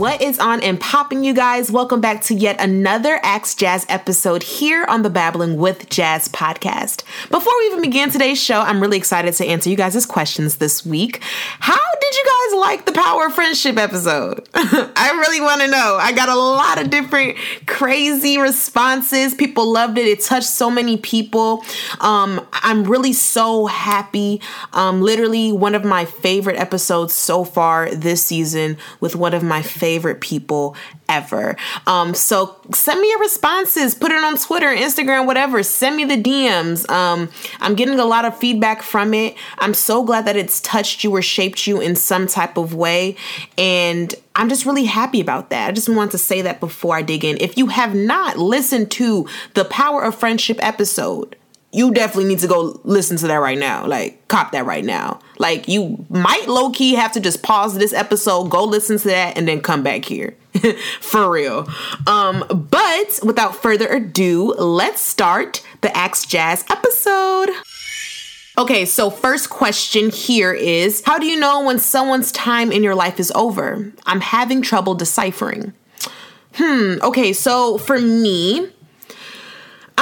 What is on and popping, you guys? Welcome back to yet another Axe Jazz episode here on the Babbling with Jazz podcast. Before we even begin today's show, I'm really excited to answer you guys' questions this week. How did you guys like the Power of Friendship episode? I really want to know. I got a lot of different crazy responses. People loved it. It touched so many people. Um, I'm really so happy. Um, literally, one of my favorite episodes so far this season with one of my favorite favorite people ever. Um, so send me your responses, put it on Twitter, Instagram, whatever. Send me the DMs. Um, I'm getting a lot of feedback from it. I'm so glad that it's touched you or shaped you in some type of way. And I'm just really happy about that. I just want to say that before I dig in. If you have not listened to the Power of Friendship episode, you definitely need to go listen to that right now. Like, cop that right now. Like, you might low key have to just pause this episode, go listen to that, and then come back here. For real. Um, but without further ado, let's start the Axe Jazz episode. Okay, so first question here is How do you know when someone's time in your life is over? I'm having trouble deciphering. Hmm, okay, so for me,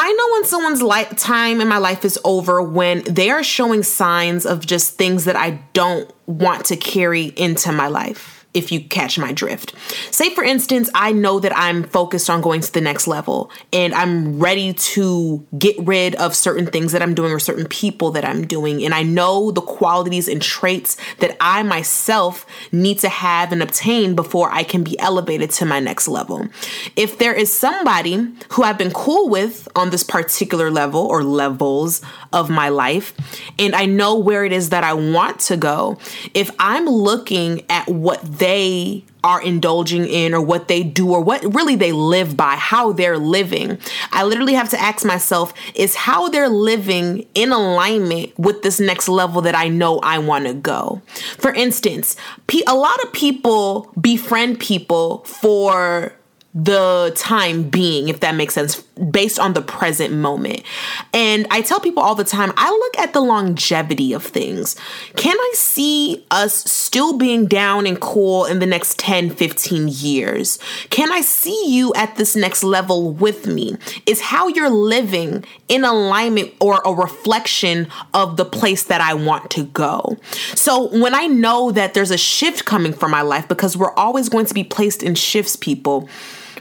I know when someone's life time in my life is over when they are showing signs of just things that I don't want to carry into my life if you catch my drift. Say, for instance, I know that I'm focused on going to the next level and I'm ready to get rid of certain things that I'm doing or certain people that I'm doing. And I know the qualities and traits that I myself need to have and obtain before I can be elevated to my next level. If there is somebody who I've been cool with on this particular level or levels of my life, and I know where it is that I want to go, if I'm looking at what they are indulging in or what they do or what really they live by, how they're living. I literally have to ask myself is how they're living in alignment with this next level that I know I want to go. For instance, a lot of people befriend people for the time being, if that makes sense, based on the present moment. And I tell people all the time, I look at the longevity of things. Can I see us still being down and cool in the next 10, 15 years? Can I see you at this next level with me? Is how you're living in alignment or a reflection of the place that I want to go? So when I know that there's a shift coming for my life, because we're always going to be placed in shifts, people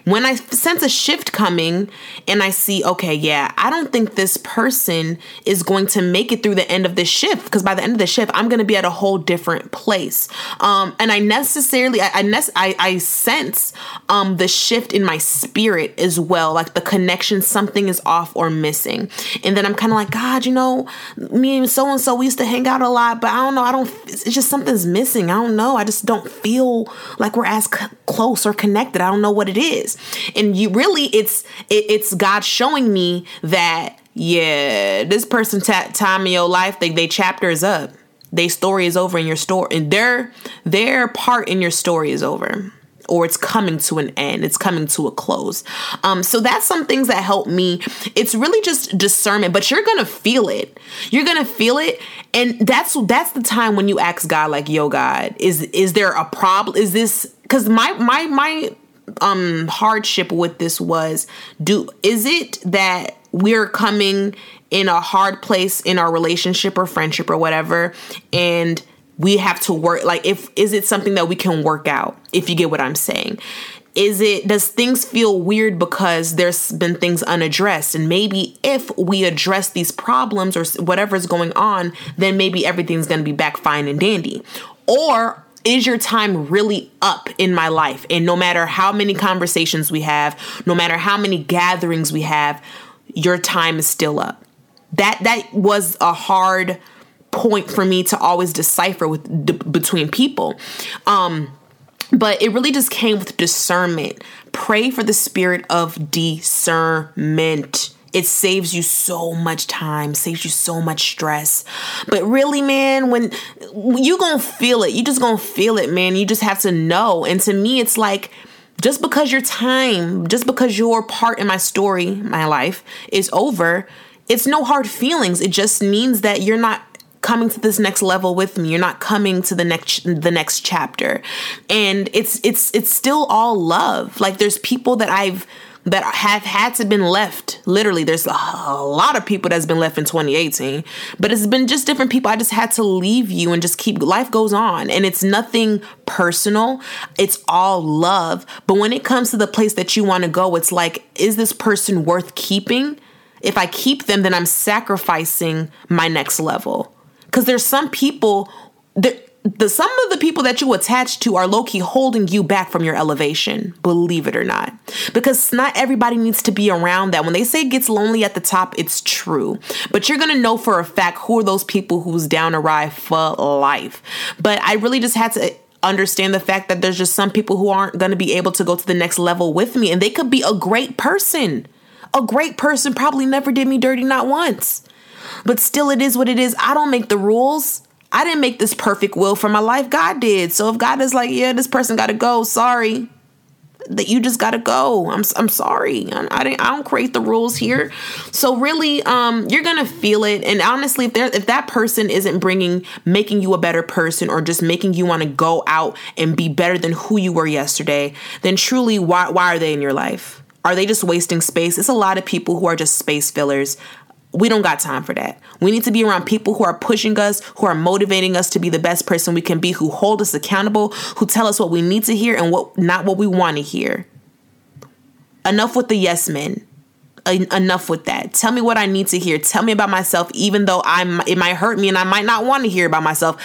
when I sense a shift coming and I see, okay, yeah, I don't think this person is going to make it through the end of this shift because by the end of the shift, I'm going to be at a whole different place. Um, and I necessarily, I, I, I, I sense um, the shift in my spirit as well, like the connection, something is off or missing. And then I'm kind of like, God, you know, me and so and so, we used to hang out a lot, but I don't know, I don't, it's just something's missing. I don't know. I just don't feel like we're as c- close or connected. I don't know what it is and you really it's it, it's god showing me that yeah this person t- time in your life they they chapter is up. Their story is over in your story and their their part in your story is over. Or it's coming to an end. It's coming to a close. Um so that's some things that help me. It's really just discernment but you're gonna feel it. You're gonna feel it. And that's that's the time when you ask god like yo god is is there a problem? Is this because my my my um hardship with this was do is it that we're coming in a hard place in our relationship or friendship or whatever and we have to work like if is it something that we can work out if you get what i'm saying? Is it does things feel weird because there's been things unaddressed? And maybe if we address these problems or whatever's going on then maybe everything's going to be back fine and dandy. Or is your time really up in my life? And no matter how many conversations we have, no matter how many gatherings we have, your time is still up. That that was a hard point for me to always decipher with d- between people. Um but it really just came with discernment. Pray for the spirit of discernment it saves you so much time, saves you so much stress. But really, man, when you gonna feel it, you just gonna feel it, man. You just have to know. And to me, it's like just because your time, just because your part in my story, my life is over, it's no hard feelings. It just means that you're not coming to this next level with me. You're not coming to the next the next chapter. And it's it's it's still all love. Like there's people that I've that have had to been left. Literally, there's a, lot of people that's been left in 2018, but it's been just different people. I just had to leave you and just keep life goes on, and it's nothing personal. It's all love. But when it comes to the place that you want to go, it's like, is this person worth keeping? If I keep them, then I'm sacrificing my next level. Because there's some people that the some of the people that you attach to are low key holding you back from your elevation, believe it or not. Because not everybody needs to be around that. When they say it gets lonely at the top, it's true. But you're gonna know for a fact who are those people who's down a ride for life. But I really just had to understand the fact that there's just some people who aren't gonna be able to go to the next level with me, and they could be a great person. A great person probably never did me dirty, not once. But still, it is what it is. I don't make the rules. I didn't make this perfect will for my life. God did. So if God is like, yeah, this person got to go, sorry, that you just got to go. I'm I'm sorry. I, I didn't I don't create the rules here. So really um you're to feel it and honestly if there if that person isn't bringing making you a better person or just making you want to go out and be better than who you were yesterday, then truly why why are they in your life? Are they just wasting space? It's a lot of people who are just space fillers we don't got time for that. We need to be around people who are pushing us, who are motivating us to be the best person we can be, who hold us accountable, who tell us what we need to hear and what not what we want to hear. Enough with the yes men. Enough with that. Tell me what I need to hear. Tell me about myself, even though I'm. It might hurt me, and I might not want to hear about myself.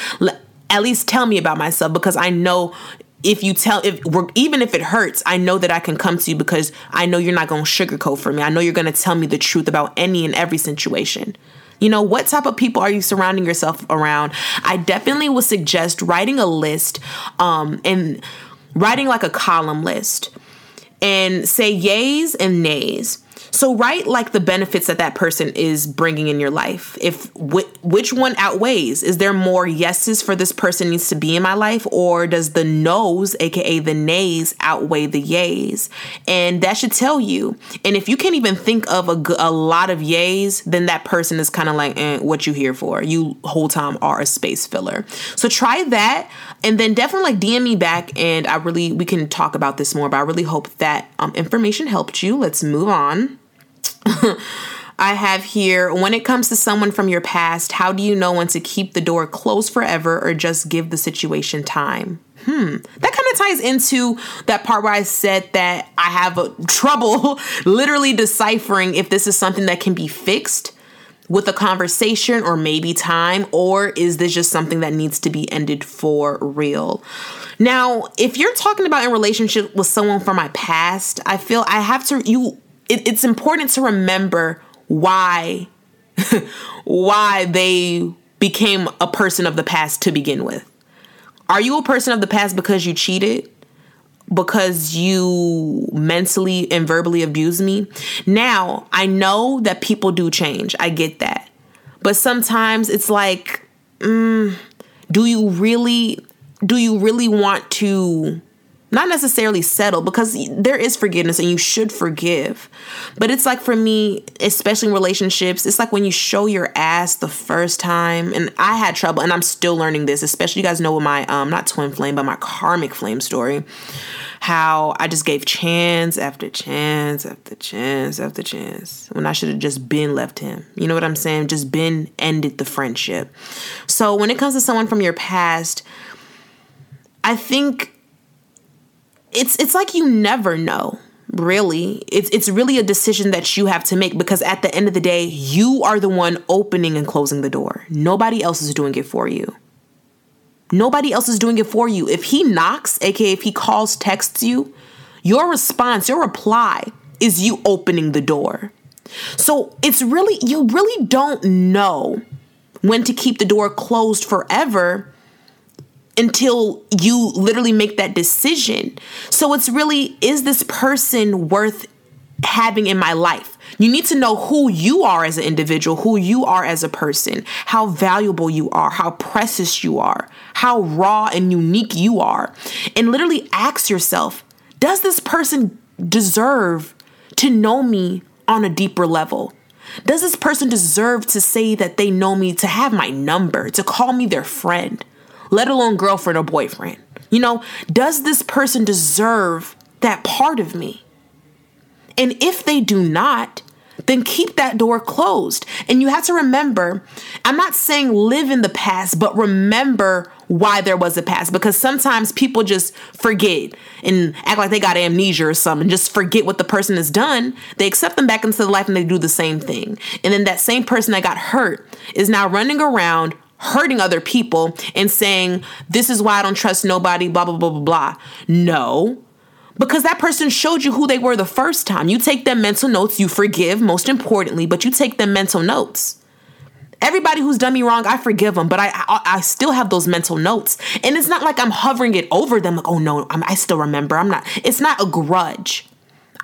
At least tell me about myself because I know if you tell if even if it hurts i know that i can come to you because i know you're not going to sugarcoat for me. I know you're going to tell me the truth about any and every situation. You know what type of people are you surrounding yourself around? I definitely would suggest writing a list um and writing like a column list and say yays and nays so write like the benefits that that person is bringing in your life. If wh- which one outweighs? Is there more yeses for this person needs to be in my life or does the no's, aka the nays outweigh the yays? And that should tell you. And if you can't even think of a, a lot of yays, then that person is kind of like eh, what you here for. You whole time are a space filler. So try that and then definitely like DM me back and I really we can talk about this more, but I really hope that um, information helped you. Let's move on. I have here when it comes to someone from your past, how do you know when to keep the door closed forever or just give the situation time? Hmm. That kind of ties into that part where I said that I have trouble literally deciphering if this is something that can be fixed with a conversation or maybe time, or is this just something that needs to be ended for real? Now, if you're talking about in relationship with someone from my past, I feel I have to you it, it's important to remember why why they became a person of the past to begin with. Are you a person of the past because you cheated? Because you mentally and verbally abused me? Now, I know that people do change. I get that. But sometimes it's like, mm, do you really do you really want to not necessarily settle because there is forgiveness and you should forgive. But it's like for me, especially in relationships, it's like when you show your ass the first time, and I had trouble, and I'm still learning this, especially you guys know with my, um, not twin flame, but my karmic flame story, how I just gave chance after chance after chance after chance when I should have just been left him. You know what I'm saying? Just been ended the friendship. So when it comes to someone from your past, I think it's it's like you never know really. It's it's really a decision that you have to make because at the end of the day you are the one opening and closing the door. Nobody else is doing it for you. Nobody else is doing it for you. If he knocks aka if he calls texts you your response your reply is you opening the door. So it's really you really don't know when to keep the door closed forever until you literally make that decision. So it's really is this person worth having in my life? You need to know who you are as an individual, who you are as a person, how valuable you are, how precious you are, how raw and unique you are. And literally ask yourself Does this person deserve to know me on a deeper level? Does this person deserve to say that they know me, to have my number, to call me their friend, let alone girlfriend or boyfriend? You know, does this person deserve that part of me? And if they do not, then keep that door closed. And you have to remember, I'm not saying live in the past, but remember why there was a past because sometimes people just forget and act like they got amnesia or something, and just forget what the person has done. They accept them back into the life and they do the same thing. And then that same person that got hurt is now running around hurting other people and saying, This is why I don't trust nobody, blah, blah, blah, blah, blah. No. Because that person showed you who they were the first time. You take them mental notes, you forgive, most importantly, but you take them mental notes. Everybody who's done me wrong, I forgive them, but I, I, I still have those mental notes, and it's not like I'm hovering it over them. Like, oh no, I'm, i still remember. I'm not. It's not a grudge.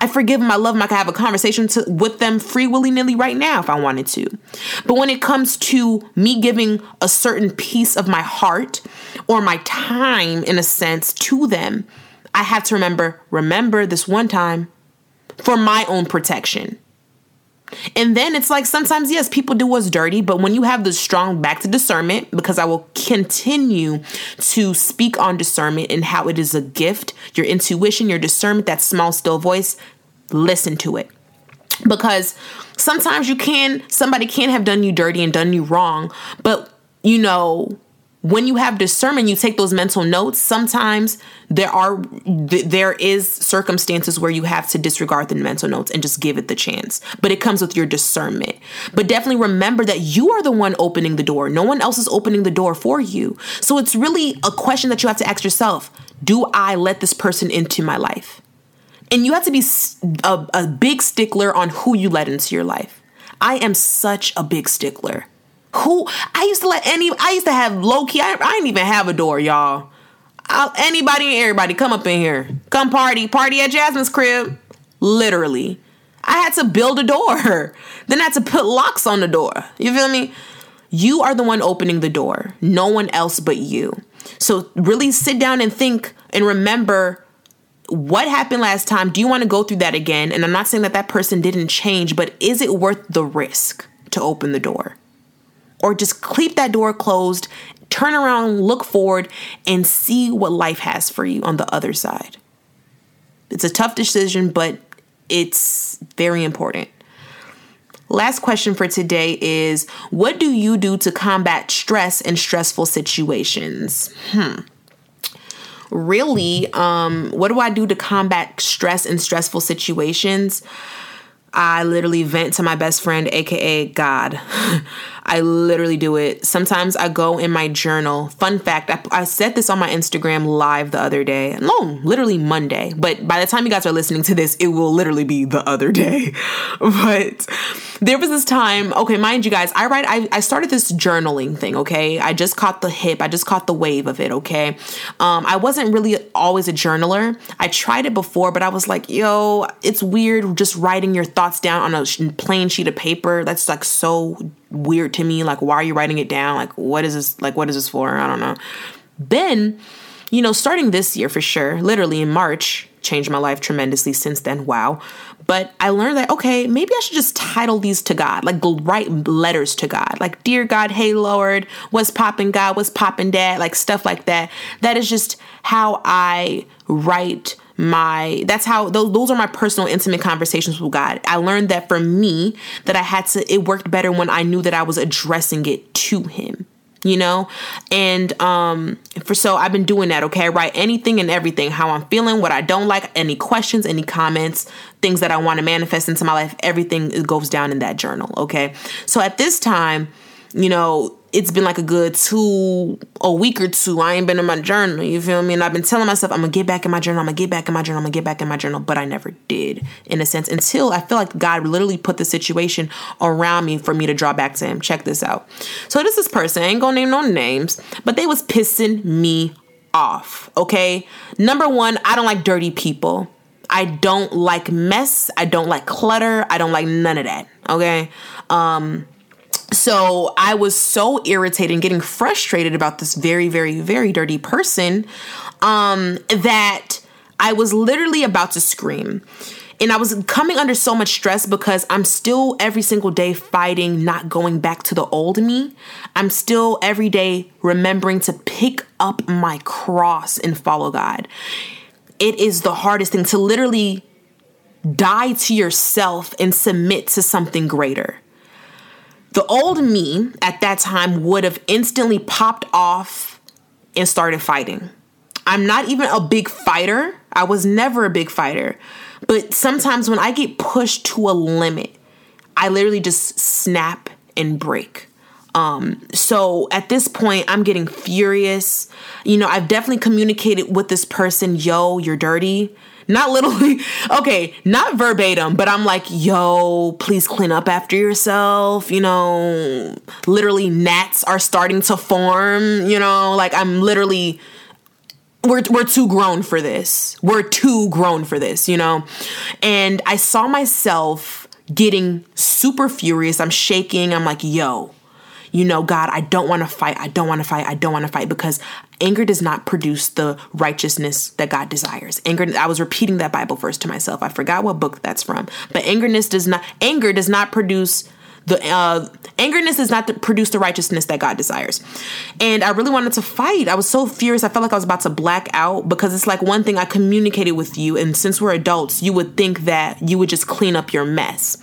I forgive them. I love them. I can have a conversation to, with them free willy nilly right now if I wanted to. But when it comes to me giving a certain piece of my heart or my time, in a sense, to them, I have to remember, remember this one time for my own protection. And then it's like sometimes, yes, people do what's dirty, but when you have the strong back to discernment, because I will continue to speak on discernment and how it is a gift, your intuition, your discernment, that small, still voice, listen to it. Because sometimes you can, somebody can have done you dirty and done you wrong, but you know, when you have discernment you take those mental notes sometimes there are there is circumstances where you have to disregard the mental notes and just give it the chance. But it comes with your discernment. But definitely remember that you are the one opening the door. No one else is opening the door for you. So it's really a question that you have to ask yourself do i let this person into my life? And you have to be a, a big stickler on who you let into your life. I am such a big stickler who I used to let any I used to have low key. I, I didn't even have a door, y'all. I'll, anybody and everybody come up in here. Come party. Party at Jasmine's crib. Literally. I had to build a door. Then I had to put locks on the door. You feel me? You are the one opening the door. No one else but you. So really sit down and think and remember what happened last time. Do you want to go through that again? And I'm not saying that that person didn't change, but is it worth the risk to open the door? Or just keep that door closed, turn around, look forward, and see what life has for you on the other side. It's a tough decision, but it's very important. Last question for today is What do you do to combat stress in stressful situations? Hmm. Really, um, what do I do to combat stress in stressful situations? I literally vent to my best friend, aka God. I literally do it. Sometimes I go in my journal. Fun fact, I, I said this on my Instagram live the other day. No, literally Monday. But by the time you guys are listening to this, it will literally be the other day. But there was this time, okay, mind you guys, I write, I, I started this journaling thing, okay? I just caught the hip, I just caught the wave of it, okay? Um, I wasn't really always a journaler. I tried it before, but I was like, yo, it's weird just writing your thoughts down on a plain sheet of paper. That's like so weird to me. Like, why are you writing it down? Like, what is this? Like, what is this for? I don't know. Then, you know, starting this year for sure, literally in March, changed my life tremendously since then. Wow. But I learned that, okay, maybe I should just title these to God, like write letters to God, like, Dear God, hey Lord, what's popping God, what's popping dad, like stuff like that. That is just how I write my that's how those, are my personal intimate conversations with god. I learned that for me that i had to it worked better when i knew that i was addressing it to him you know? And um for so i've been doing that okay? I write anything and everything how i'm feeling what i don't like any questions any comments things that i want to manifest into my life everything goes down in that journal okay? So at this time you know it's been like a good two a week or two. I ain't been in my journal. You feel me? And I've been telling myself I'm gonna get back in my journal. I'm gonna get back in my journal. I'm gonna get back in my journal. But I never did, in a sense, until I feel like God literally put the situation around me for me to draw back to Him. Check this out. So this is this person. I ain't gonna name no names, but they was pissing me off. Okay. Number one, I don't like dirty people. I don't like mess. I don't like clutter. I don't like none of that. Okay. Um, so I was so irritated and getting frustrated about this very, very, very dirty person um, that I was literally about to scream. And I was coming under so much stress because I'm still every single day fighting not going back to the old me. I'm still every day remembering to pick up my cross and follow God. It is the hardest thing to literally die to yourself and submit to something greater. The old me at that time would have instantly popped off and started fighting. I'm not even a big fighter. I was never a big fighter. But sometimes when I get pushed to a limit, I literally just snap and break. Um, so at this point, I'm getting furious. You know, I've definitely communicated with this person, yo, you're dirty. Not literally, okay, not verbatim, but I'm like, yo, please clean up after yourself. You know, literally, gnats are starting to form. You know, like I'm literally we're we're too grown for this. We're too grown for this, you know? And I saw myself getting super furious. I'm shaking. I'm like, "Yo, you know, God, I don't want to fight. I don't want to fight. I don't want to fight because anger does not produce the righteousness that God desires. Anger I was repeating that Bible verse to myself. I forgot what book that's from. But angerness does not anger does not produce the uh, angerness does not to produce the righteousness that God desires. And I really wanted to fight. I was so furious. I felt like I was about to black out because it's like one thing I communicated with you, and since we're adults, you would think that you would just clean up your mess.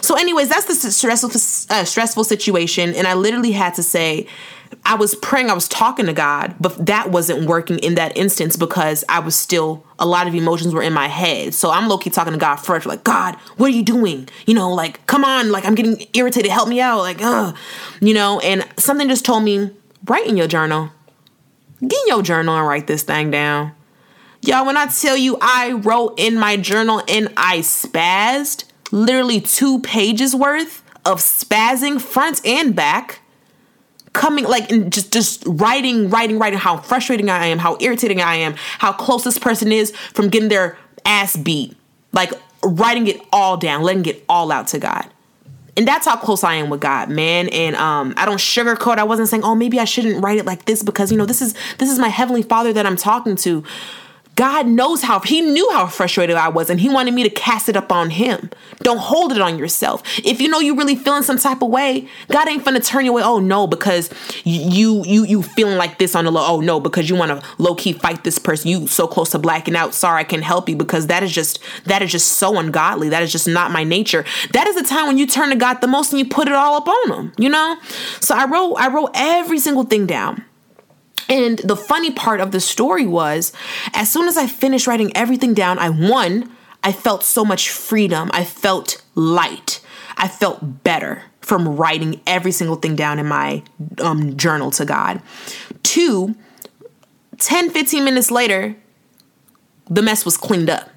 So, anyways, that's the stressful uh, stressful situation, and I literally had to say I was praying, I was talking to God, but that wasn't working in that instance because I was still, a lot of emotions were in my head. So I'm low key talking to God first, like, God, what are you doing? You know, like, come on, like, I'm getting irritated, help me out, like, ugh, you know, and something just told me, write in your journal. Get in your journal and write this thing down. Y'all, when I tell you I wrote in my journal and I spazzed, literally two pages worth of spazzing front and back coming like and just just writing writing writing how frustrating i am how irritating i am how close this person is from getting their ass beat like writing it all down letting it all out to god and that's how close I am with God, man. And um, I don't sugarcoat. I wasn't saying, oh, maybe I shouldn't write it like this because you know this is this is my heavenly Father that I'm talking to. God knows how, He knew how frustrated I was, and He wanted me to cast it up on Him. Don't hold it on yourself. If you know you're really feeling some type of way, God ain't finna turn you away. Oh no, because you you you feeling like this on the low. Oh no, because you want to low key fight this person. You so close to blacking out. Sorry, I can help you because that is just that is just so ungodly. That is just not my nature. That is the time when you turn to God the most and you put it all up on Him. You know. So I wrote I wrote every single thing down. And the funny part of the story was, as soon as I finished writing everything down, I won. I felt so much freedom. I felt light. I felt better from writing every single thing down in my um, journal to God. Two, 10, 15 minutes later, the mess was cleaned up.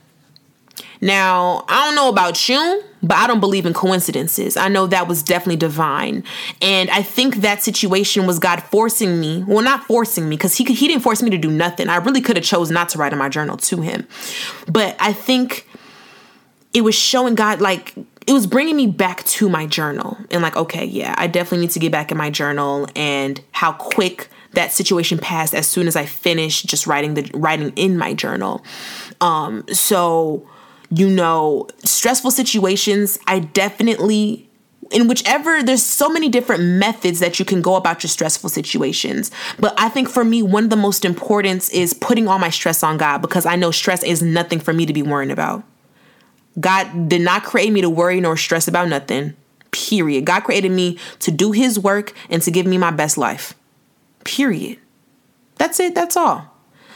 Now, I don't know about you, but I don't believe in coincidences. I know that was definitely divine. And I think that situation was God forcing me, well, not forcing me, because he, he didn't force me to do nothing. I really could have chose not to write in my journal to him. But I think it was showing God, like, it was bringing me back to my journal and like, okay, yeah, I definitely need to get back in my journal and how quick that situation passed as soon as I finished just writing the writing in my journal. Um, so you know, stressful situations, I definitely in whichever there's so many different methods that you can go about your stressful situations. But i think for me one of the most important is putting all my stress on god because i know stress is nothing for me to be worrying about. God did not create me to worry nor stress about nothing period. God created me to do his work and to give me my best life period. That's it that's all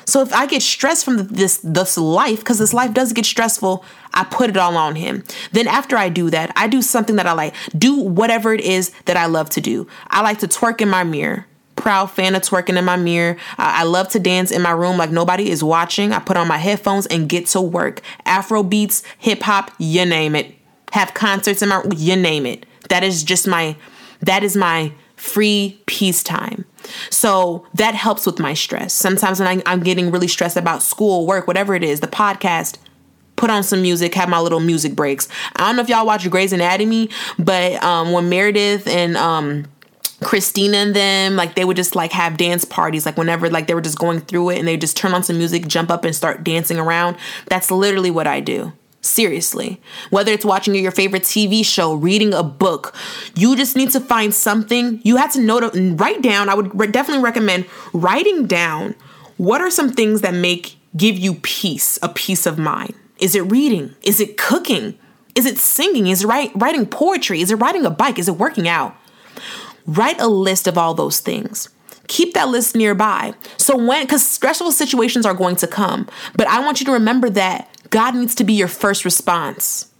so if I get stressed from this this life, because this life does get stressful, I put it all on him. Then after I do that, I do something that I like. Do whatever it is that I love to do. I like to twerk in my mirror. Proud fan of twerking in my mirror. I love to dance in my room like nobody is watching. I put on my headphones and get to work. Afro beats, hip hop, you name it. Have concerts in my you name it. That is just my that is my free peace time. So that helps with my stress. Sometimes when I, am getting really stressed about school, work, whatever it is, the podcast, put on some music, have my little music breaks. I don't know if y'all watch Grey's Anatomy, but um, when Meredith and um, Cristina and them, like they would just like have dance parties, like whenever like they were just going through it and they just turn on some music, jump up and start dancing around. That's literally what I do. Seriously. Whether it's watching your favorite TV show, reading a book, you just need to find something. You have to note, write down. I would definitely recommend writing down what are some things that make give you peace, a peace of mind. Is it reading? Is it cooking? Is it singing? Is it write, writing poetry? Is it riding a bike? Is it working out? Write a list of all those things. Keep that list nearby. So when, because stressful situations are going to come, but I want you to remember that God needs to be your first response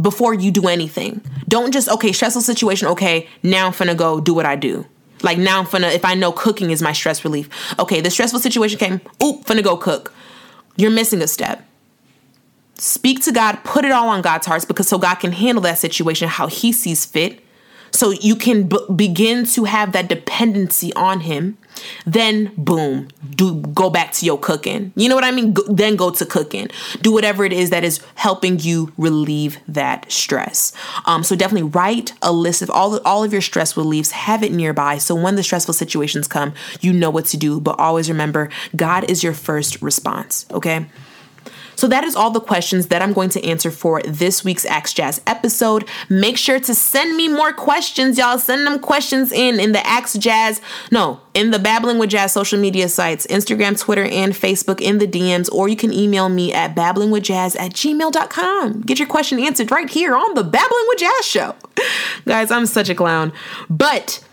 before you do anything. Don't just, okay, stressful situation, okay, now I'm finna go do what I do. Like now I'm finna, if I know cooking is my stress relief, okay, the stressful situation came, oop, finna go cook. You're missing a step. Speak to God, put it all on God's hearts because so God can handle that situation how He sees fit so you can b- begin to have that dependency on him then boom do go back to your cooking. You know what i mean? Go, then go to cooking. Do whatever it is that is helping you relieve that stress. Um, so definitely write a list of all, all of your stress reliefs. Have it nearby. So when the stressful situations come you know what to do. But always remember god is your first response okay so that is all the questions that I'm going to answer for this week's Axe Jazz episode. Make sure to send me more questions, y'all. Send them questions in in the Axe Jazz, no, in the Babbling with Jazz social media sites, Instagram, Twitter, and Facebook in the DMs, or you can email me at babblingwithjazz at gmail.com. Get your question answered right here on the Babbling with Jazz show. Guys, I'm such a clown. But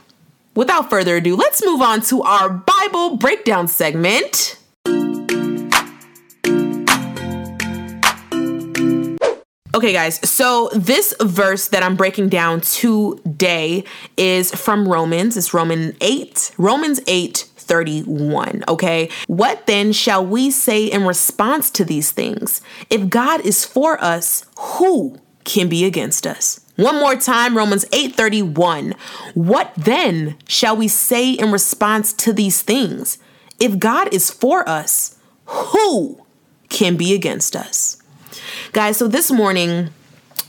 without further ado, let's move on to our Bible breakdown segment. Okay, guys, so this verse that I'm breaking down today is from Romans. It's Roman 8, Romans 8, 31. Okay. What then shall we say in response to these things? If God is for us, who can be against us? One more time, Romans 8:31. What then shall we say in response to these things? If God is for us, who can be against us? Guys, so this morning,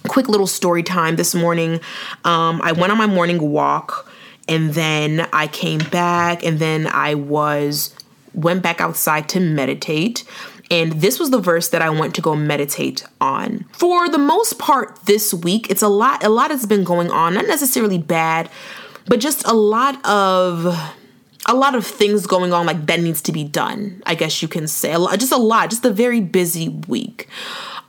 quick little story time. This morning, um, I went on my morning walk and then I came back and then I was went back outside to meditate. And this was the verse that I went to go meditate on. For the most part this week, it's a lot a lot has been going on, not necessarily bad, but just a lot of a lot of things going on like that needs to be done. I guess you can say. a lot, Just a lot, just a very busy week.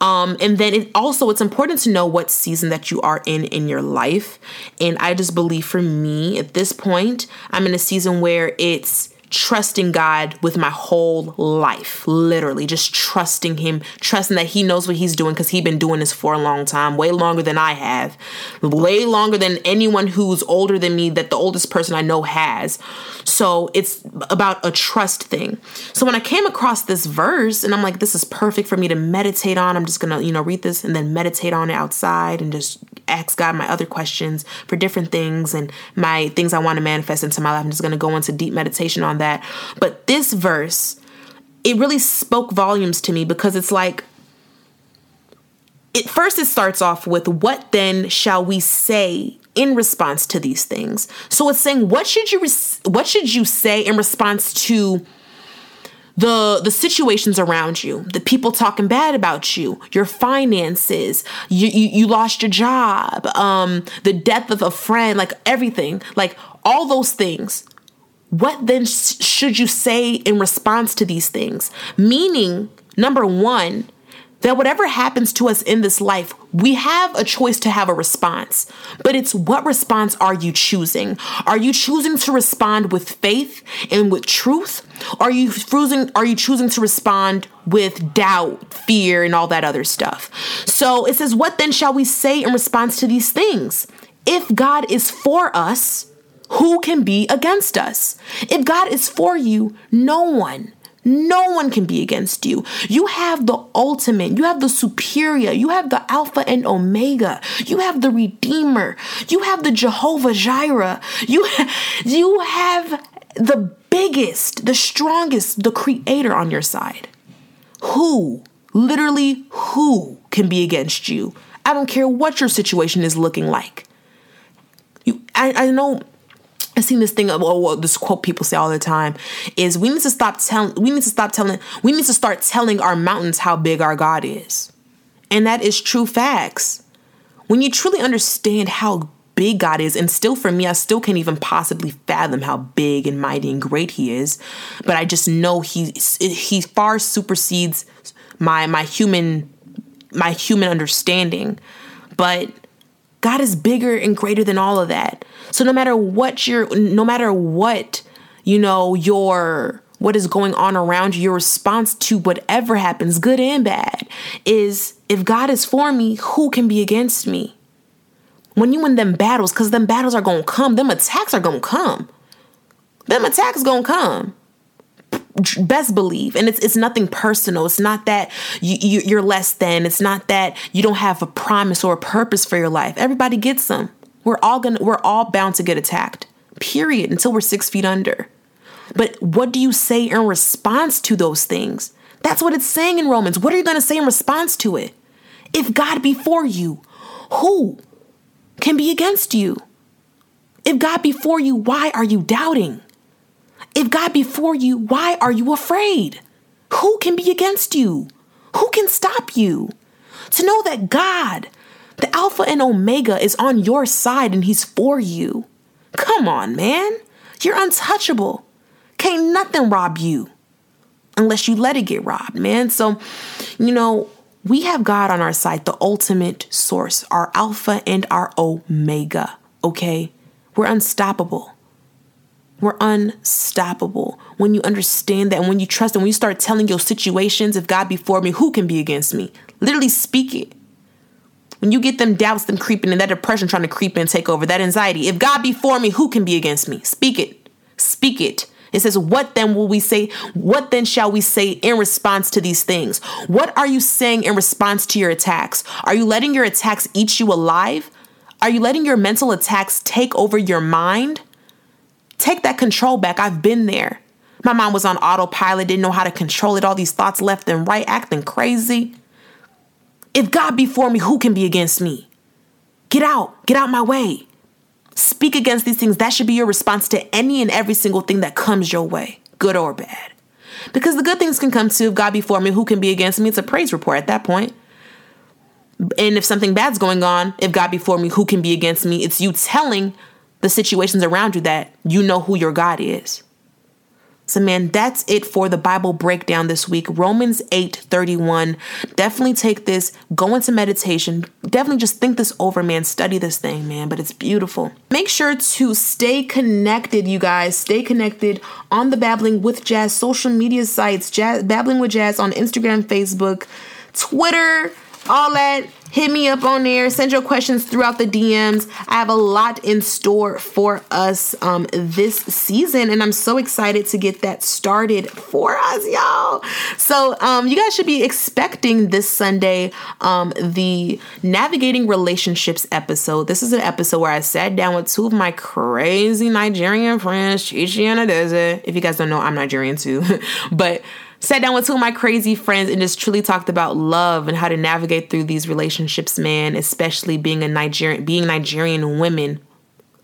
Um, and then it also it's important to know what season that you are in in your life. And I just believe for me at this point, I'm in a season where it's trusting God with my whole life, literally just trusting Him, trusting that He knows what He's doing because He's been doing this for a long time, way longer than I have, way longer than anyone who's older than me that the oldest person I know has. So it's about a trust thing. So when I came across this verse and I'm like, this is perfect for me to meditate on, I'm just gonna, you know, read this and then meditate on it outside and just ask God my other questions for different things and my things I want to manifest into my life. I'm just gonna go into deep meditation on that. But this verse, it really spoke volumes to me because it's like, it first it starts off with what then shall we say in response to these things so it's saying what should you what should you say in response to the the situations around you the people talking bad about you your finances you you, you lost your job um the death of a friend like everything like all those things what then sh- should you say in response to these things? Meaning, number one, that whatever happens to us in this life, we have a choice to have a response. But it's what response are you choosing? Are you choosing to respond with faith and with truth? Are you choosing are you choosing to respond with doubt, fear, and all that other stuff? So it says, What then shall we say in response to these things? If God is for us, who can be against us? If God is for you, no one, no one can be against you. You have the ultimate, you have the superior, you have the Alpha and Omega, you have the Redeemer, you have the Jehovah Jireh, you, you have the biggest, the strongest, the Creator on your side. Who Literally, who can be against you? I don't care what your situation is looking like. You, I, I know I've seen this thing of oh well, this quote people say all the time is we need to stop telling we need to stop telling we need to start telling our mountains how big our God is. And that is true facts. When you truly understand how big God is, and still for me, I still can't even possibly fathom how big and mighty and great He is. But I just know He He far supersedes my my human my human understanding. But God is bigger and greater than all of that. So no matter what you're, no matter what, you know, your, what is going on around you, your response to whatever happens, good and bad, is if God is for me, who can be against me? When you win them battles, because them battles are to come, them attacks are to come. Them attacks to come best believe and it's it's nothing personal. It's not that you, you you're less than. It's not that you don't have a promise or a purpose for your life. Everybody gets them we're all gonna we're all bound to get attacked period until we're six feet under. But what do you say in response to those things? That's what it's saying in romans. What are you gonna say in response to it? If god be for you who can be against you? If god be for you why are you doubting if God be for you, why are you afraid? Who can be against you? Who can stop you? To know that God, the Alpha and Omega, is on your side and He's for you. Come on, man. You're untouchable. Can't nothing rob you unless you let it get robbed, man. So, you know, we have God on our side, the ultimate source, our Alpha and our Omega, okay? We're unstoppable. We're unstoppable. When you understand that and when you trust and when you start telling your situations, if God be for me, who can be against me? Literally speak it. When you get them doubts, them creeping and that depression trying to creep in and take over, that anxiety, if God be for me, who can be against me? Speak it. Speak it. It says, What then will we say? What then shall we say in response to these things? What are you saying in response to your attacks? Are you letting your attacks eat you alive? Are you letting your mental attacks take over your mind? Take that control back. I've been there. My mind was on autopilot, didn't know how to control it, all these thoughts left and right, acting crazy. If God be for me, who can be against me? Get out, get out my way. Speak against these things. That should be your response to any and every single thing that comes your way, good or bad. Because the good things can come too. If God be for me, who can be against me? It's a praise report at that point. And if something bad's going on, if God be for me, who can be against me? It's you telling the situations around you that you know who your God is. So man, that's it for the Bible breakdown this week. Romans 8:31. Definitely take this, go into meditation. Definitely just think this over, man. Study this thing, man, but it's beautiful. Make sure to stay connected, you guys. Stay connected on the Babbling with Jazz social media sites, Jazz, Babbling with Jazz on Instagram, Facebook, Twitter, all that hit me up on there. Send your questions throughout the dms i have a lot in store for us um, this season and i'm so excited to get that started for us y'all. So um, you guys should be expecting this sunday um, the navigating relationships episode. This is an episode where i sat down with two of my crazy nigerian friends chichi and if you guys don't know i'm nigerian too. But sat down with two of my crazy friends and just truly talked about love and how to navigate through these relationships, man, especially being a Nigerian being Nigerian women.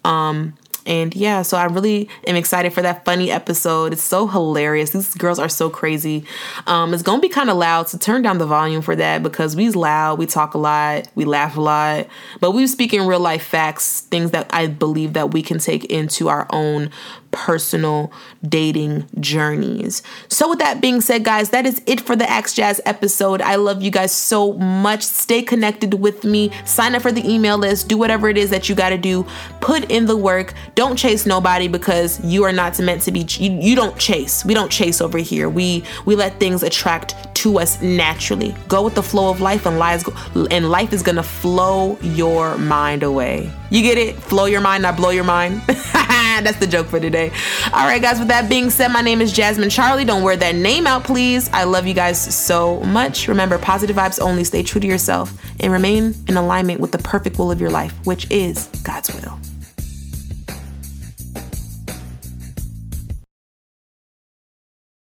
Um and yeah, so I really am excited for that funny episode. It's so hilarious. These girls are so crazy. Um, it's gonna be kind of loud, so turn down the volume for that because we's loud, we talk a lot, we laugh a lot, but we speak in real life facts, things that I believe that we can take into our own personal dating journeys. So, with that being said, guys, that is it for the Axe Jazz episode. I love you guys so much. Stay connected with me. Sign up for the email list. Do whatever it is that you got to do. Put in the work. Don't chase nobody because you are not meant to be. You, you don't chase. We don't chase over here. We we let things attract to us naturally. Go with the flow of life, and lies and life is gonna flow your mind away. You get it? Flow your mind, not blow your mind. That's the joke for today. All right, guys, with that being said, my name is Jasmine Charlie. Don't wear that name out, please. I love you guys so much. Remember, positive vibes only. Stay true to yourself and remain in alignment with the perfect will of your life, which is God's will.